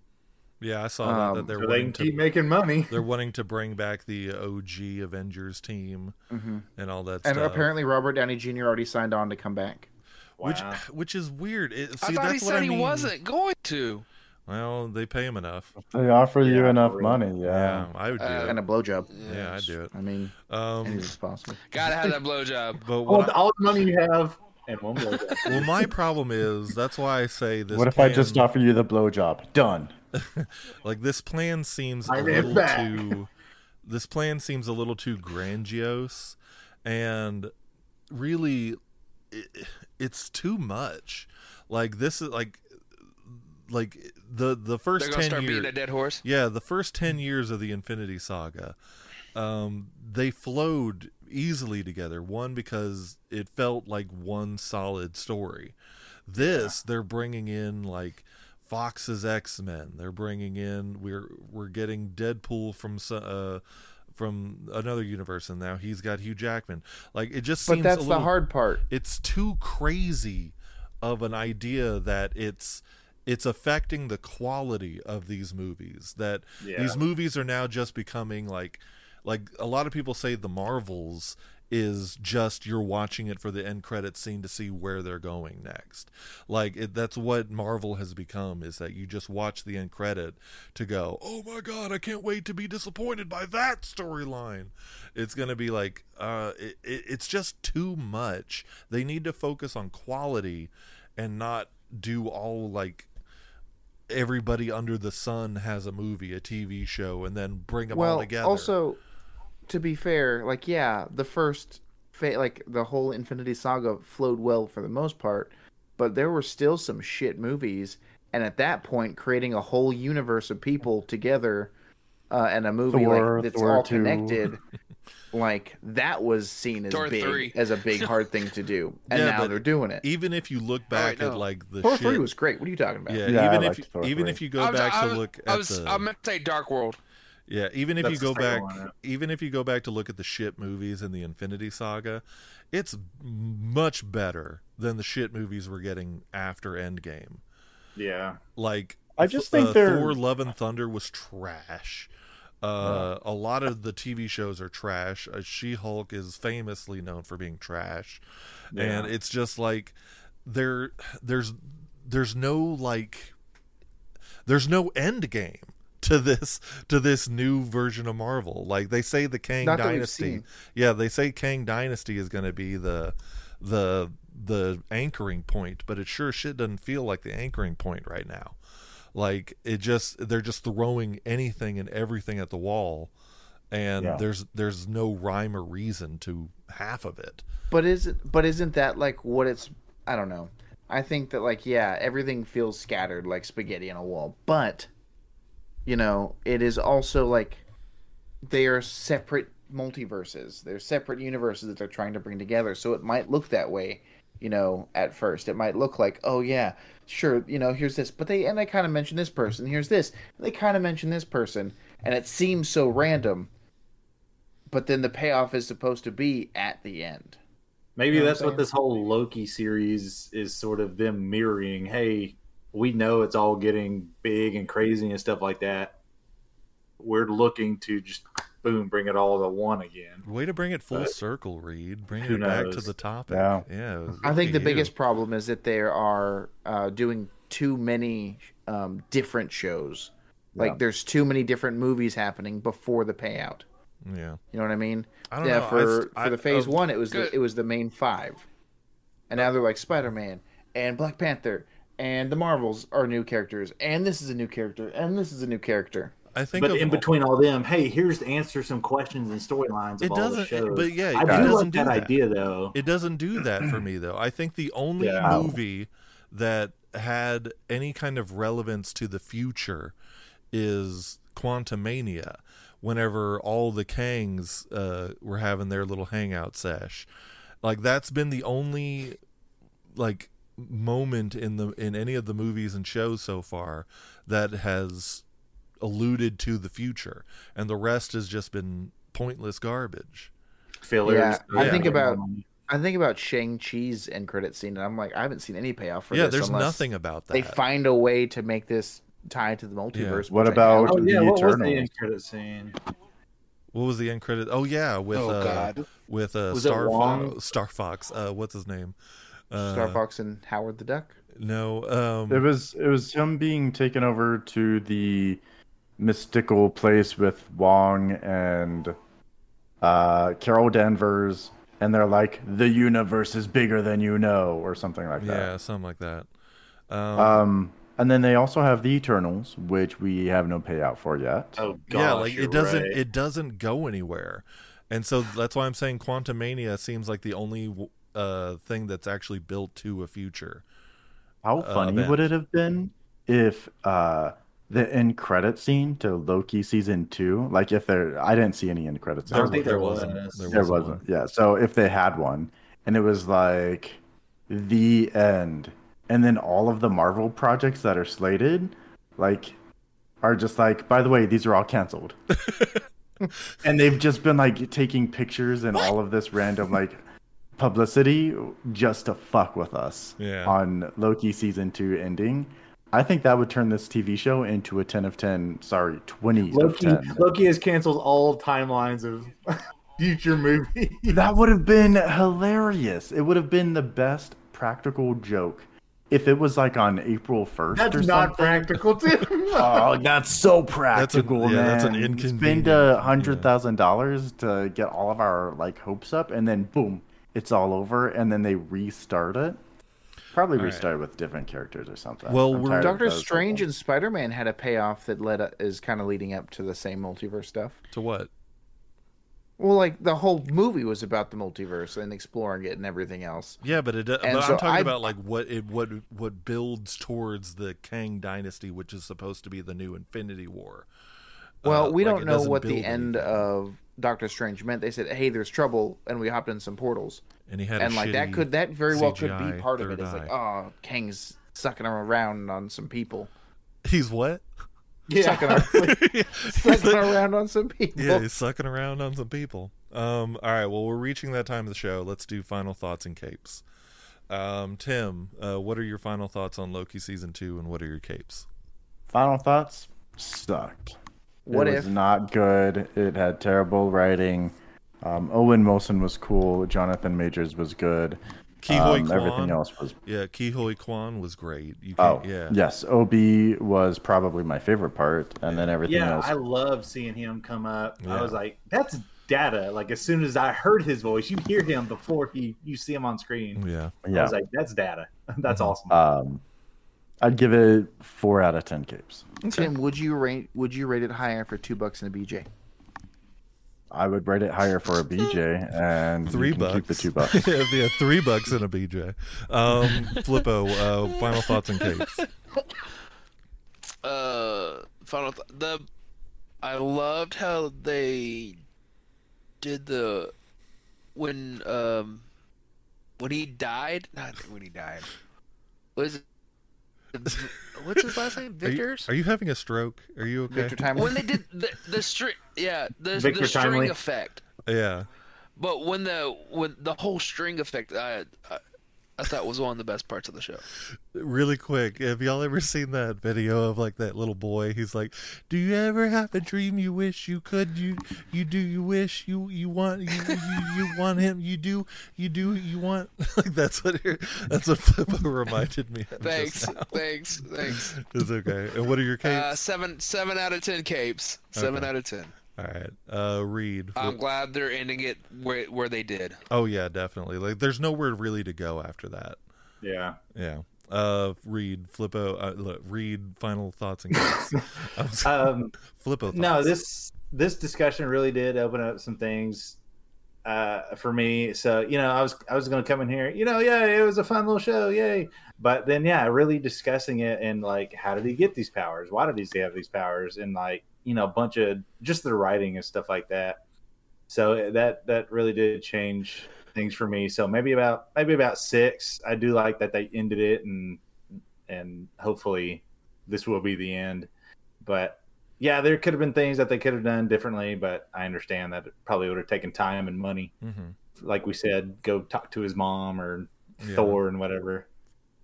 Yeah, I saw that, Um, that they're So they wanting can to keep making money. <laughs> they're wanting to bring back the OG Avengers team Mm-hmm. and all that And stuff. apparently, Robert Downey Jr. already signed on to come back. which Wow. <sighs> which is weird. It, see, I thought he that's what said I he wasn't going to. Well, they pay him enough. They offer you enough for real. money, Yeah, yeah. I would do Uh, And a it. blowjob. Yeah, I'd do it. I mean, Um, anything's possible. Gotta have that <laughs> blowjob. but All, I- all the money you have and one blowjob. well, my problem is that's why I say this. What if I just offer you the blowjob? Done. <laughs> like this plan seems a I am little back. too this plan seems a little too grandiose and really it, it's too much like this is like like the the first They're gonna 10 start years beating a dead horse. yeah the first 10 years of the infinity saga um they flowed easily together one because it felt like one solid story this they're bringing in like Fox's X-Men they're bringing in we're we're getting Deadpool from uh from another universe and now he's got Hugh Jackman like it just But that's a the hard part. it's too crazy of an idea that it's it's affecting the quality of these movies that Yeah. these movies are now just becoming like like a lot of people say the marvels is just you're watching it for the end credit scene to see where they're going next. Like it, that's what marvel has become is that you just watch the end credit to go oh my god i can't wait to be disappointed by that storyline. It's going to be like uh it, it, it's just too much. They need to focus on quality and not do all like everybody under the sun has a movie, a TV show, and then bring them all well, together. also, to be fair, like yeah, the first, fa- like the whole Infinity Saga flowed well for the most part, but there were still some shit movies, and at that point, creating a whole universe of people together, uh, and a movie Thor, like that's Thor all 2. connected. <laughs> Like that was seen as Thor big 3. as a big hard thing to do, and Yeah, now they're doing it. even if you look back wait, at no. like the Thor shit, three was great. What are you talking about? yeah, Yeah, I even if liked Thor even 3. if you go I was, back I to was- look I at was, the I meant to say Dark World. Yeah, even if you go back, even if you go back to look at the shit movies in the Infinity Saga, it's much better than the shit movies we're getting after Endgame. Yeah. Like I just think uh, they're- Thor: Love and Thunder was trash. Uh, a lot of the TV shows are trash. Uh, She-Hulk is famously known for being trash, and it's just like there, there's, there's no like, there's no end game to this to this new version of Marvel. Like they say, the Kang Not Dynasty. Yeah, they say Kang Dynasty is going to be the the the anchoring point, but it sure shit doesn't feel like the anchoring point right now. Like it just they're just throwing anything and everything at the wall and Yeah. there's there's no rhyme or reason to half of it. But isn't but isn't that like what it's I don't know. I think that like yeah, everything feels scattered like spaghetti on a wall. But you know, it is also like they are separate multiverses. They're separate universes that they're trying to bring together. So it might look that way, you know, at first. It might look like, oh yeah, sure, you know, here's this, but they and they kind of mention this person. Here's this. They kind of mention this person, and it seems so random. But then the payoff is supposed to be at the end. Maybe You know that's I'm what this whole Loki series is sort of them mirroring. Hey, we know it's all getting big and crazy and stuff like that. We're looking to just boom, bring it all to one again. Way to bring it full But circle, Reed. Bring who it back to the topic. Yeah. Yeah. I think the you. biggest problem is that they are uh, doing too many um, different shows. Like Yeah. there's too many different movies happening before the payout. Yeah. You know what I mean? I don't yeah, know. For I- for the phase uh, one, it was the, it was the main five, and now they're like Spider Man and Black Panther and the Marvels are new characters, and this is a new character, and this is a new character. I think But in all- between all them, hey, here's to answer some questions and storylines of It all the doesn't- shows. but yeah, I it do doesn't like do that, that. idea though. It doesn't do that for me though. I think the only Yeah. movie that had any kind of relevance to the future is Quantumania. Whenever all the Kangs uh, were having their little hangout sesh, like that's been the only like moment in the in any of the movies and shows so far that has alluded to the future, and the rest has just been pointless garbage. Fillers. Yeah, I think about- I think about Shang Chi's end credit scene, and I'm like, I haven't seen any payoff for yeah, this. there's nothing about that. They find a way to make this tie to the multiverse. What about- doubt. Oh yeah, The what was the end credit scene? What was the end credit? Oh yeah, with Oh, uh, God. with uh, Was Star Wong? Fox, Star Fox. Uh, what's his name? Uh, Star Fox and Howard the Duck. No, um, It was it was him being taken over to the mystical place with Wong and uh, Carol Danvers, and they're like, "The universe is bigger than you know," or something like that. yeah, something like that. Um, Um, and then they also have the Eternals, which we have no payout for yet. Oh gosh, yeah, like it doesn't right. it doesn't go anywhere, and so that's why I'm saying Quantumania seems like the only uh thing that's actually built to a future. How uh, funny event. would it have been if uh, the end credit scene to Loki season two, like if there, I didn't see any end credits. I don't think it. there wasn't. was. There There wasn't wasn't. Yeah. So if they had one, and it was like the end, and then all of the Marvel projects that are slated, like, are just like, by the way, these are all canceled. <laughs> and they've just been like taking pictures and all of this random like publicity just to fuck with us Yeah. on Loki season two ending. I think that would turn this TV show into a 10 of 10, sorry, 20 Loki, of 10. Loki has canceled all timelines of <laughs> future movies. That would have been hilarious. It would have been the best practical joke if it was like on April 1st That's or not something. practical, too. <laughs> Oh, that's so practical, yeah, man. that's an inconvenience. Spend uh, a hundred thousand dollars to get all of our like hopes up, and then boom, it's all over, and then they restart it. Probably All right. restart with different characters or something. Well, we're- Doctor Strange people. and Spider Man had a payoff that led is kind of leading up to the same multiverse stuff. To what? Well, like the whole movie was about the multiverse and exploring it and everything else. Yeah, but it. But And I'm so talking I- about like what it what what builds towards the Kang Dynasty, which is supposed to be the new Infinity War. Well, Uh, we like, don't know what the build end anything. of Doctor Strange meant. They said, "Hey, there's trouble," and we hopped in some portals, and he had a and like that could that very well could be part of it. third It's like, oh, Kang's sucking around on some people, He's what? sucking, ar- <laughs> sucking around on some people. Yeah, he's sucking around on some people. Um, all right, well, we're reaching that time of the show. Let's do final thoughts and capes. Um, Tim, uh, what are your final thoughts on Loki season two, and what are your capes? Final thoughts sucked. What it if- was not good? It had terrible writing. Um, Owen Wilson was cool. Jonathan Majors was good. Ke Huy Um, Quan, everything else was yeah, Ke Huy Quan was great. You Oh, can't, yeah, yes. OB was probably my favorite part, and then everything Yeah, else. I love seeing him come up. Yeah. I was like, that's data. Like as soon as I heard his voice, you hear him before he you see him on screen. yeah. yeah. I yeah. was like, that's data. <laughs> That's awesome. Um, I'd give it four out of ten capes. Tim, would you rate would you rate it higher for two bucks and a BJ? I would rate it higher for a BJ, and you Three can bucks. Keep the two <laughs> bucks. yeah, yeah, three bucks in a BJ. Um, Flippo, uh, final thoughts and capes. <laughs> uh final th- the i loved how they did the when um when he died not when he died was it <laughs> what's his last name Are you, victor's are you having a stroke? Are you okay? Victor Time. when they did the the string yeah the, Victor the string Timely. effect Yeah. but when the when the whole string effect i i, I thought was one of the best parts of the show Really quick, have y'all ever seen that video of like that little boy? He's like, "Do you ever have a dream you wish you could? You you do you wish you you want you you, you want him? You do you do you want <laughs> like that's what that's what Flippo reminded me. Of thanks thanks thanks It's okay. And what are your capes? uh seven seven out of ten capes seven Okay. out of ten All right, uh, Reed. I'm glad they're ending it where where they did. Oh yeah, definitely. Like, there's nowhere really to go after that. yeah. Yeah. Uh, Reed, Flippo, uh, look, Reed. Final thoughts and capes. I was- Um, Flippo. Thoughts. no, this this discussion really did open up some things uh, for me. So you know, I was I was going to come in here, you know, yeah, it was a fun little show, yay! But then, yeah, really discussing it and like, how did he get these powers? Why did he have these powers? And like, you know, a bunch of just the writing and stuff like that. So that that really did change things for me. So maybe about maybe about six. I do like that they ended it and and hopefully this will be the end. But yeah, there could have been things that they could have done differently, but I understand that it probably would have taken time and money. Mhm. Like we said, go talk to his mom or Yeah. Thor and whatever.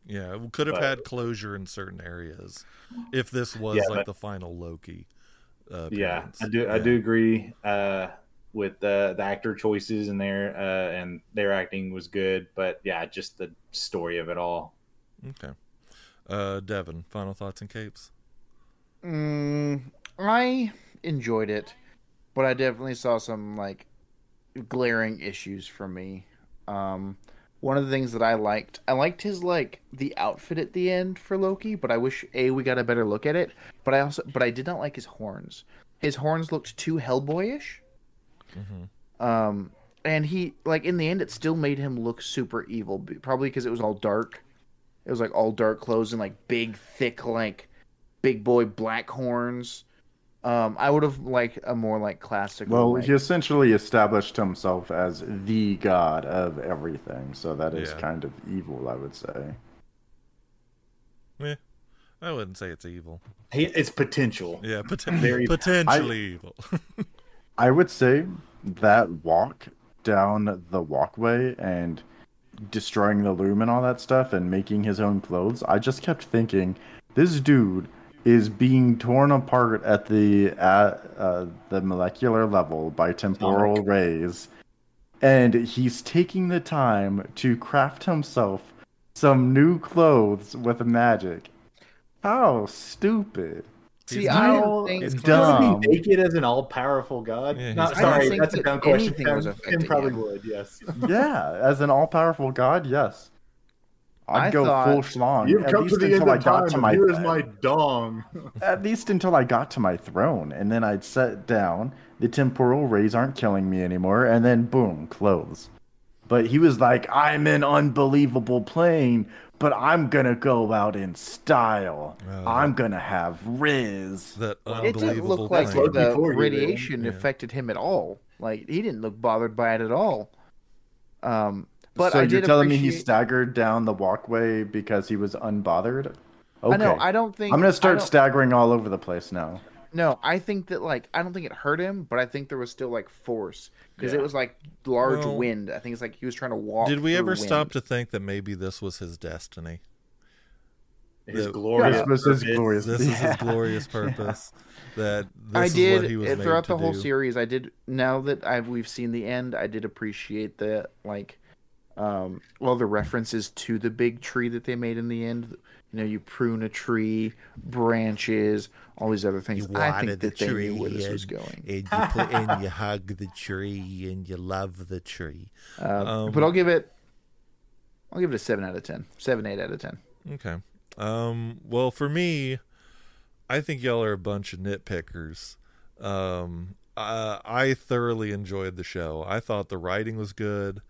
Yeah, could have But- had closure in certain areas if this was Yeah, like but- the final Loki. Uh, Yeah. I do. I do agree. Uh, with the the actor choices in there, uh, and their acting was good. But yeah, just the story of it all. Okay. Uh, Devin, final thoughts and capes. Mm, I enjoyed it, but I definitely saw some like glaring issues for me. Um, one of the things that I liked, I liked his like the outfit at the end for Loki, but I wish a we got a better look at it. But I also, but I did not like his horns. His horns looked too Hellboyish. Um, and he like in the end, it still made him look super evil, probably because it was all dark. It was like all dark clothes and like big, thick, like big boy black horns. Um, I would have liked a more like classical. Well, like- he essentially established himself as the god of everything, so that is Yeah. kind of evil, I would say. Yeah, I wouldn't say it's evil. He, it's potential. Yeah, poten- <laughs> Very- potentially evil. <laughs> I would say that walk down the walkway and destroying the loom and all that stuff and making his own clothes, I just kept thinking, this dude is being torn apart at the at uh, the molecular level by temporal rays, and he's taking the time to craft himself some new clothes with magic. How stupid! See, He's I not- don't think it's Does dumb. he make it as an all powerful god? Yeah, Not he's- I don't sorry, think that's a dumb question. anything Tim, Tim probably him. would, yes. Yeah, as an all-powerful god, yes. I'd I go thought- full schlong. You've at come least to the end until I of got time, to my, here is my dong. <laughs> at least until I got to my throne, and then I'd set down. The temporal rays aren't killing me anymore, and then boom, clothes. But he was like, "I'm in unbelievable plane, but I'm gonna go out in style. Oh. I'm gonna have Riz." that it didn't look like plane. Loki the radiation yeah. affected him at all. Like he didn't look bothered by it at all. Um, but so I you're did telling me he staggered down the walkway because he was unbothered? Okay. I know. I don't think I'm gonna start staggering all over the place now. No, I think that like I don't think it hurt him, but I think there was still like force because it was like large Well, wind. I think it's like he was trying to walk. Did we ever wind. stop to think that maybe this was his destiny? His The- glorious. This was his purpose. glorious. <laughs> This is his glorious purpose. That this I is did what he was made throughout to the whole do. series. I did. Now that I've we've seen the end, I did appreciate the like, um, well, the references to the big tree that they made in the end. You know, you prune a tree, branches, all these other things. You I think the that they knew where this was going. and you put and you hug the tree and you love the tree. <laughs> Uh, um, but I'll give it. I'll give it a seven out of ten. Seven, eight out of ten. Okay. Um, well, for me, I think y'all are a bunch of nitpickers. Um, uh, I thoroughly enjoyed the show. I thought the writing was good.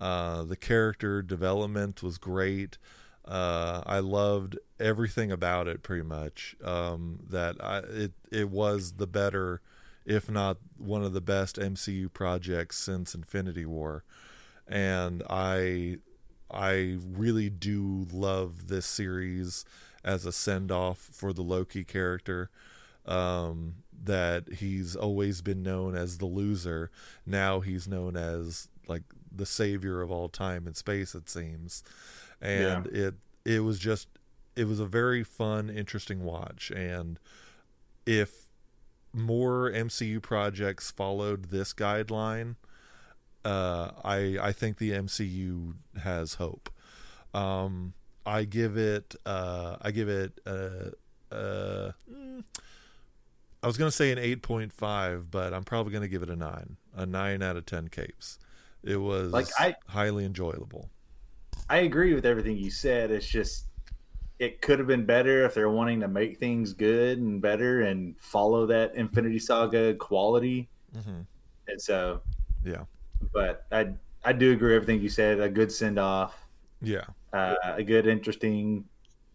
Uh, the character development was great. Uh, I loved everything about it pretty much. Um, that I, it it was the better, if not one of the best MCU projects since Infinity War, and I I really do love this series as a send off for the Loki character. Um, that he's always been known as the loser. Now he's known as like the savior of all time and space, it seems. And it it was just it was a very fun, interesting watch. And if more MCU projects followed this guideline, uh, I I think the MCU has hope. Um, I give it uh, I give it uh, uh, mm, I was gonna say an eight point five, but I'm probably gonna give it a nine, a nine out of ten capes. It was Like, I- highly enjoyable. I agree with everything you said. It's just it could have been better if they're wanting to make things good and better and follow that Infinity Saga quality. hmm And so, Yeah, but I I do agree with everything you said. A good send off, yeah, uh, a good interesting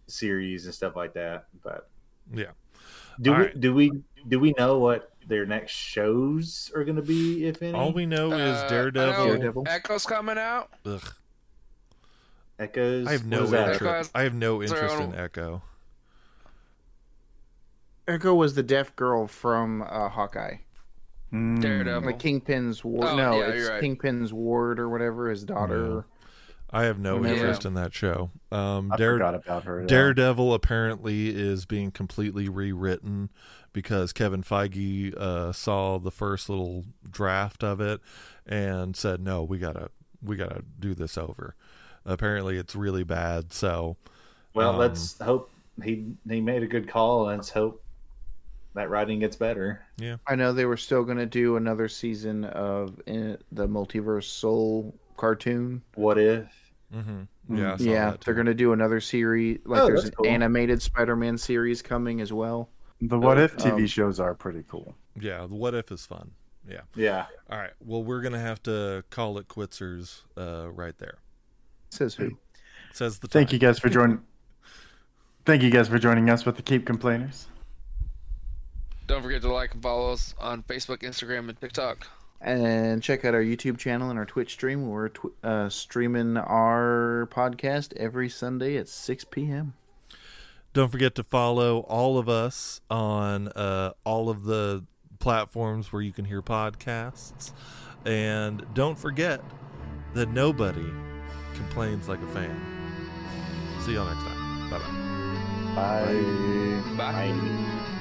series and stuff like that. But yeah. do All we right. do we do we know what their next shows are going to be? If any, All we know is Uh, I Daredevil. know Daredevil. Echo's coming out. Ugh, Echoes. I have no interest. Echo has- I have no interest in Echo. Echo was the deaf girl from uh, Hawkeye. Mm. Daredevil. Like Kingpin's ward. Oh, no, yeah, it's right. Kingpin's ward or whatever. His daughter. I have no Yeah. interest in that show. Um, I Dare- forgot about her. yeah. Daredevil apparently is being completely rewritten because Kevin Feige uh, saw the first little draft of it and said, "No, we gotta we gotta do this over." Apparently, it's really bad. So, Well, Um, let's hope he he made a good call. Let's hope that writing gets better. Yeah, I know they were still going to do another season of uh, the Multiverse Soul cartoon. What if? Mm-hmm. yeah, yeah, they're going to do another series. Like Oh, there's an cool. animated Spider-Man series coming as well. The What If TV Um, shows are pretty cool. yeah. The what if is fun. Yeah. Yeah. All right. Well, we're gonna have to call it quitzers uh, right there. Says who? Says the Thank time. you guys for joining. Thank you guys for joining us with the Caped Complainers. Don't forget to like and follow us on Facebook, Instagram, and TikTok. And check out our YouTube channel and our Twitch stream. We're tw- uh, streaming our podcast every Sunday at 6 p.m. Don't forget to follow all of us on uh, all of the platforms where you can hear podcasts. And don't forget that nobody complains like a fan. See y'all next time. Bye bye. Bye. Bye. Bye.